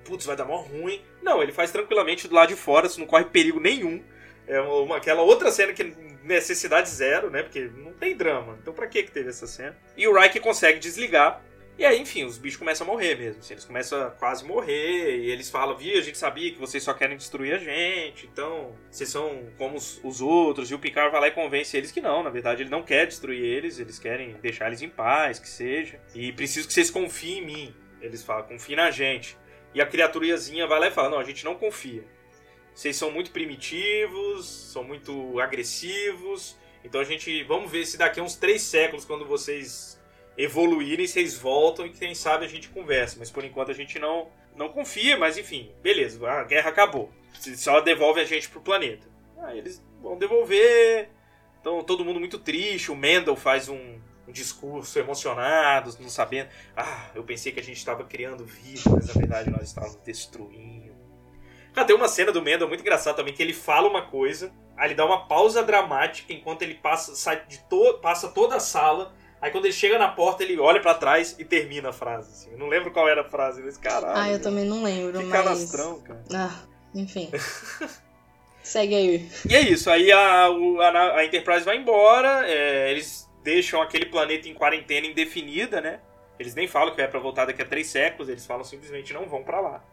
Putz, vai dar mó ruim. Não, ele faz tranquilamente do lado de fora, não corre perigo nenhum. É uma, aquela outra cena que necessidade zero, né? Porque não tem drama. Então pra que que teve essa cena? E o Riker consegue desligar. E aí, enfim, os bichos começam a morrer mesmo. Assim, eles começam a quase morrer. E eles falam: Via, a gente sabia que vocês só querem destruir a gente. Então, vocês são como os, os, outros. E o Picard vai lá e convence eles que não. Na verdade, ele não quer destruir eles. Eles querem deixar eles em paz, que seja. E preciso que vocês confiem em mim. Eles falam: confiem na gente. E a criaturazinha vai lá e fala: Não, a gente não confia. Vocês são muito primitivos, são muito agressivos. Então a gente. Vamos ver se daqui a uns três séculos, quando vocês evoluírem, vocês voltam e quem sabe a gente conversa. Mas por enquanto a gente não, não confia, mas enfim, beleza, a guerra acabou. Só devolve a gente pro planeta. Aí eles vão devolver. Então todo mundo muito triste. O Mendel faz um, um discurso emocionado, não sabendo. Ah, eu pensei que a gente estava criando vida, mas na verdade nós estávamos destruindo. Cara, tem uma cena do Mendel muito engraçada também, que ele fala uma coisa, aí ele dá uma pausa dramática enquanto ele passa, sai de to passa toda a sala. Aí quando ele chega na porta, ele olha para trás e termina a frase. Assim. Eu não lembro qual era a frase, mas caralho.
Ah, eu também não lembro,
que
mas.
canastrão, cara.
Ah, enfim. <laughs> Segue aí.
E é isso, aí a, a, a Enterprise vai embora, é, eles deixam aquele planeta em quarentena indefinida, né? Eles nem falam que é pra voltar daqui a três séculos, eles falam simplesmente não vão para lá.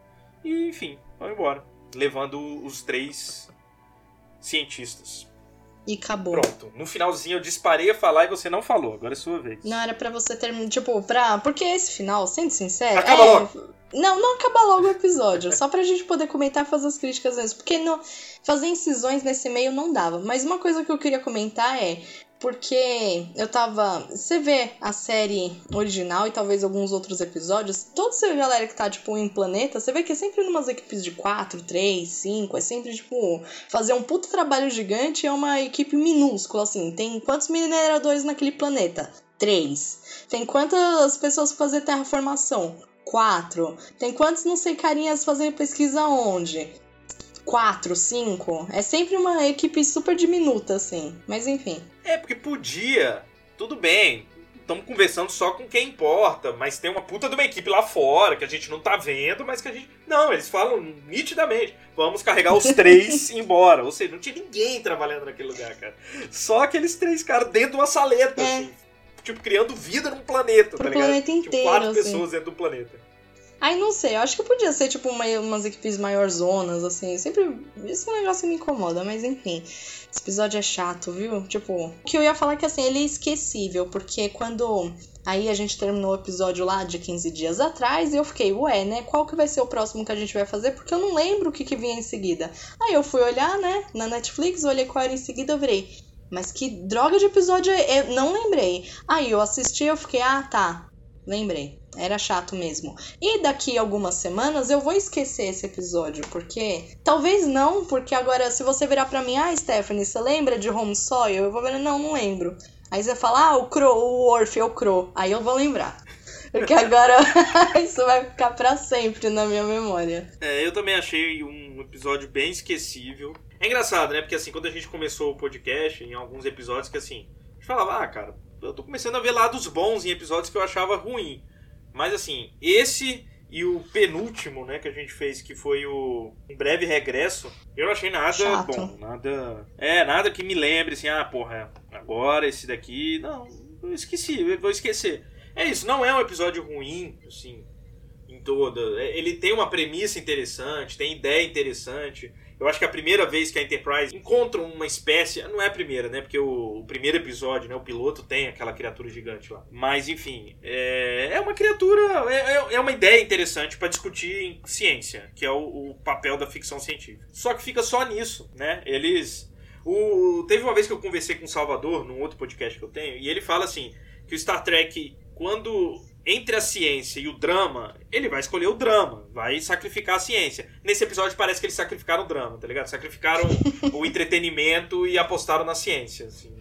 E, enfim, vão embora. Levando os três cientistas.
E acabou.
Pronto. No finalzinho eu disparei a falar e você não falou. Agora é sua vez.
Não, era pra você terminar. Tipo, pra. Porque esse final, sendo sincero.
Acaba
é...
logo.
Não, não acaba logo o episódio. só pra gente poder comentar e fazer as críticas mesmo. Porque no... fazer incisões nesse meio não dava. Mas uma coisa que eu queria comentar é. Porque eu tava. Você vê a série original e talvez alguns outros episódios, toda essa galera que tá, tipo, em planeta, você vê que é sempre numas equipes de 4, 3, 5, é sempre, tipo, fazer um puto trabalho gigante é uma equipe minúscula, assim. Tem quantos mineradores naquele planeta? Três. Tem quantas pessoas fazer terraformação? Quatro. Tem quantos não sei carinhas fazendo pesquisa onde? Quatro, cinco. É sempre uma equipe super diminuta, assim. Mas enfim.
É, porque podia. Tudo bem. Estamos conversando só com quem importa, mas tem uma puta de uma equipe lá fora que a gente não tá vendo, mas que a gente. Não, eles falam nitidamente. Vamos carregar os três <laughs> embora. Ou seja, não tinha ninguém trabalhando naquele lugar, cara. Só aqueles três caras dentro de uma saleta,
É.
assim. Tipo, criando vida num planeta,
Pro
tá ligado?
planeta
tipo,
inteiro,
quatro
assim.
pessoas dentro do planeta.
Ai, não sei, eu acho que podia ser, tipo, uma, umas equipes maior zonas, assim. Sempre. Esse negócio me incomoda, mas enfim. Esse episódio é chato, viu? Tipo, o que eu ia falar é que assim, ele é esquecível, porque quando. Aí a gente terminou o episódio lá de 15 dias atrás e eu fiquei, ué, né? Qual que vai ser o próximo que a gente vai fazer? Porque eu não lembro o que, que vinha em seguida. Aí eu fui olhar, né, na Netflix, olhei qual era em seguida, eu virei. Mas que droga de episódio é? Eu não lembrei. Aí eu assisti eu fiquei, ah, tá. Lembrei. Era chato mesmo. E daqui algumas semanas eu vou esquecer esse episódio, porque. Talvez não, porque agora, se você virar pra mim, ah, Stephanie, você lembra de Home Soil? Eu vou ver, não, não lembro. Aí você fala, ah, o Crow, o Orf é o Crow. Aí eu vou lembrar. Porque agora <laughs> isso vai ficar pra sempre na minha memória.
É, eu também achei um episódio bem esquecível. É engraçado, né? Porque assim, quando a gente começou o podcast, em alguns episódios que assim, a gente falava, ah, cara, eu tô começando a ver lados bons em episódios que eu achava ruim. Mas assim, esse e o penúltimo, né, que a gente fez, que foi o Um Breve Regresso, eu não achei nada
Chato.
bom, nada. É, nada que me lembre assim, ah, porra, agora esse daqui. Não, eu esqueci, eu vou esquecer. É isso, não é um episódio ruim, assim, em toda. É, Ele tem uma premissa interessante, tem ideia interessante. Eu acho que a primeira vez que a Enterprise encontra uma espécie. Não é a primeira, né? Porque o, o primeiro episódio, né? O piloto tem aquela criatura gigante lá. Mas, enfim. É, é uma criatura. É, é- é uma ideia interessante para discutir em ciência, que é o, o papel da ficção científica. Só que fica só nisso, né? Eles. O, teve uma vez que eu conversei com o Salvador, num outro podcast que eu tenho, e ele fala assim: que o Star Trek, quando entre a ciência e o drama, ele vai escolher o drama, vai sacrificar a ciência. Nesse episódio parece que eles sacrificaram o drama, tá ligado? Sacrificaram <laughs> o entretenimento e apostaram na ciência. Assim.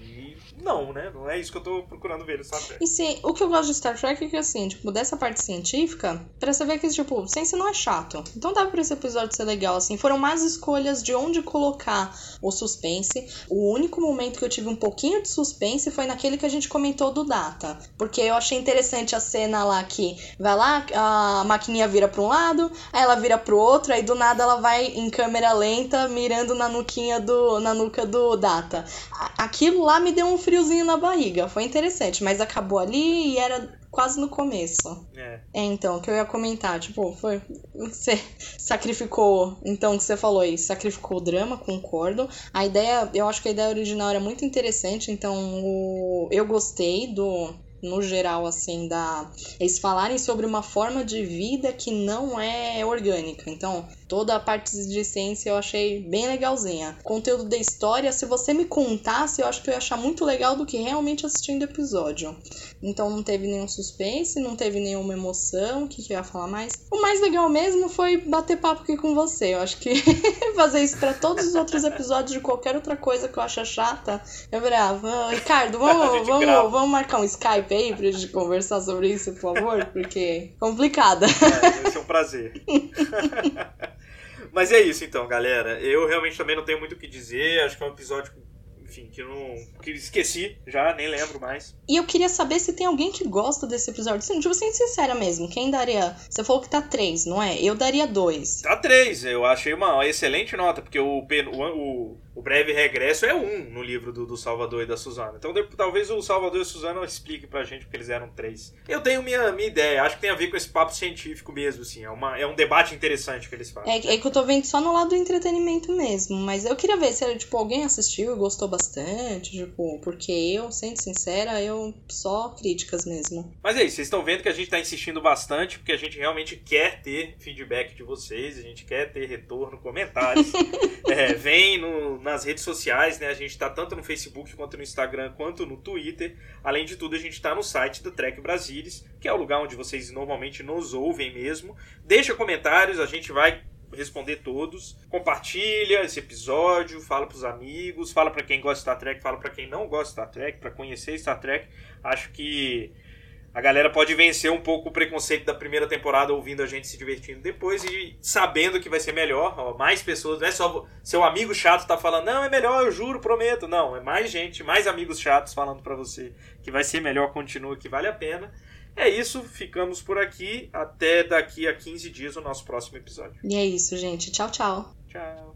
Não, né? Não é isso que eu tô procurando ver no Star.
E sim, o que eu gosto de Star Trek é que, assim, tipo, dessa parte científica, pra você ver que, tipo, ciência não é chato. Então dá pra esse episódio ser legal, assim. Foram mais escolhas de onde colocar o suspense. O único momento que eu tive um pouquinho de suspense foi naquele que a gente comentou do Data. Porque eu achei interessante a cena lá que vai lá, a maquininha vira pra um lado, aí ela vira pro outro, aí do nada ela vai em câmera lenta, mirando na nuquinha do. na nuca do Data. Aquilo lá me deu um friozinho na barriga. Foi interessante, mas acabou ali e era quase no começo.
É.
É, então, o que eu ia comentar, tipo, foi. Você <laughs> sacrificou. Então, o que você falou aí, sacrificou o drama, concordo. A ideia, eu acho que a ideia original era muito interessante, então o, eu gostei do. No geral, assim, da. Eles falarem sobre uma forma de vida que não é orgânica. Então, toda a parte de ciência eu achei bem legalzinha. Conteúdo da história, se você me contasse, eu acho que eu ia achar muito legal do que realmente assistindo o episódio. Então não teve nenhum suspense, não teve nenhuma emoção. O que, que eu ia falar mais? O mais legal mesmo foi bater papo aqui com você. Eu acho que <laughs> fazer isso pra todos os outros episódios de qualquer outra coisa que eu acho chata. Eu virei, ah, Ricardo, <laughs> vamos, vamos, vamos marcar um Skype aí pra gente conversar sobre isso, por favor? Porque complicada.
É, vai ser um prazer. <laughs> Mas é isso então, galera. Eu realmente também não tenho muito o que dizer. Acho que é um episódio, enfim, que não. que esqueci já, nem lembro mais.
E eu queria saber se tem alguém que gosta desse episódio. Sim, tipo, sendo sincera mesmo, quem daria. Você falou que tá três, não é? Eu daria dois.
Tá 3, eu achei uma excelente nota, porque o, o, o, o breve regresso é um no livro do, do Salvador e da Suzana. Então de- talvez o Salvador e a Suzana expliquem pra gente porque eles eram três. Eu tenho minha, minha ideia, acho que tem a ver com esse papo científico mesmo, assim. É, uma, é um debate interessante que eles fazem.
É, é que eu tô vendo só no lado do entretenimento mesmo, mas eu queria ver se tipo, alguém assistiu e gostou bastante, tipo, porque eu, sendo sincera, eu só críticas mesmo.
Mas é isso, vocês estão vendo que a gente tá insistindo bastante, porque a gente realmente quer ter feedback de vocês, a gente quer ter retorno, comentários. <laughs> É, vem no, nas redes sociais, né? A gente está tanto no Facebook quanto no Instagram quanto no Twitter. Além de tudo, a gente está no site do Trek Brasilis, que é o lugar onde vocês normalmente nos ouvem mesmo. Deixa comentários, a gente vai responder todos. Compartilha esse episódio, fala pros amigos, fala para quem gosta de Star Trek, fala para quem não gosta de Star Trek, para conhecer Star Trek. Acho que a galera pode vencer um pouco o preconceito da primeira temporada ouvindo a gente se divertindo depois e sabendo que vai ser melhor. Ó, mais pessoas, não é só seu amigo chato tá falando, não, é melhor, eu juro, prometo. Não, é mais gente, mais amigos chatos falando para você que vai ser melhor, continua, que vale a pena. É isso, ficamos por aqui. Até daqui a 15 dias o nosso próximo episódio.
E é isso, gente. Tchau, tchau.
Tchau.